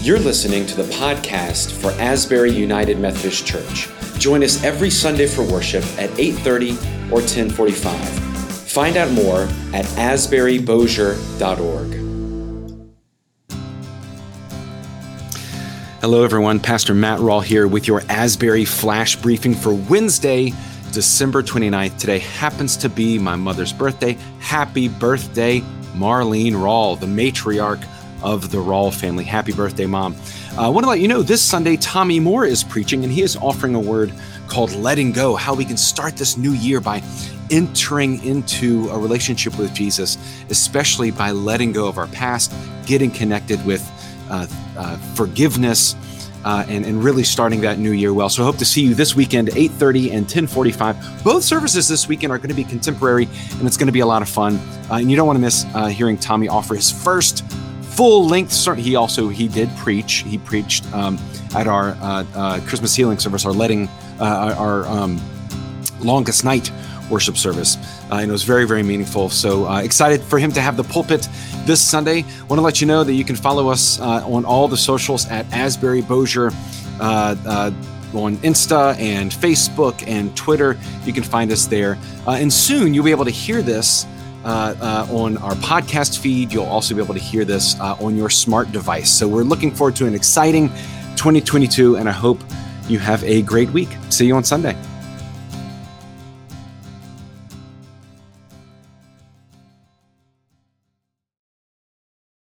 You're listening to the podcast for Asbury United Methodist Church. Join us every Sunday for worship at 8:30 or 10:45. Find out more at asburybossier.org. Hello everyone, Pastor Matt Rawle here with your Asbury flash briefing for Wednesday, December 29th. Today happens to be my mother's birthday. Happy birthday, Marlene Rawle, the matriarch of the Rawle family. Happy birthday, Mom. Uh, I want to let you know this Sunday, Tommy Moore is preaching, and he is offering a word called letting go, how we can start this new year by entering into a relationship with Jesus, especially by letting go of our past, getting connected with uh, uh, forgiveness. Uh, and, and really starting that new year well. So I hope to see you this weekend, 8.30 and 10.45. Both services this weekend are going to be contemporary, and it's going to be a lot of fun. Uh, and you don't want to miss uh, hearing Tommy offer his first full length sermon. He also he did preach. He preached um, at our uh, uh, Christmas healing service, our letting uh, our um, longest night worship service, uh, and it was very very meaningful. So uh, excited for him to have the pulpit this Sunday. Want to let you know that you can follow us uh, on all the socials at Asbury Bossier on Insta and Facebook and Twitter. You can find us there. Uh, and soon you'll be able to hear this uh, uh, on our podcast feed. You'll also be able to hear this uh, on your smart device. So we're looking forward to an exciting 2022, and I hope you have a great week. See you on Sunday.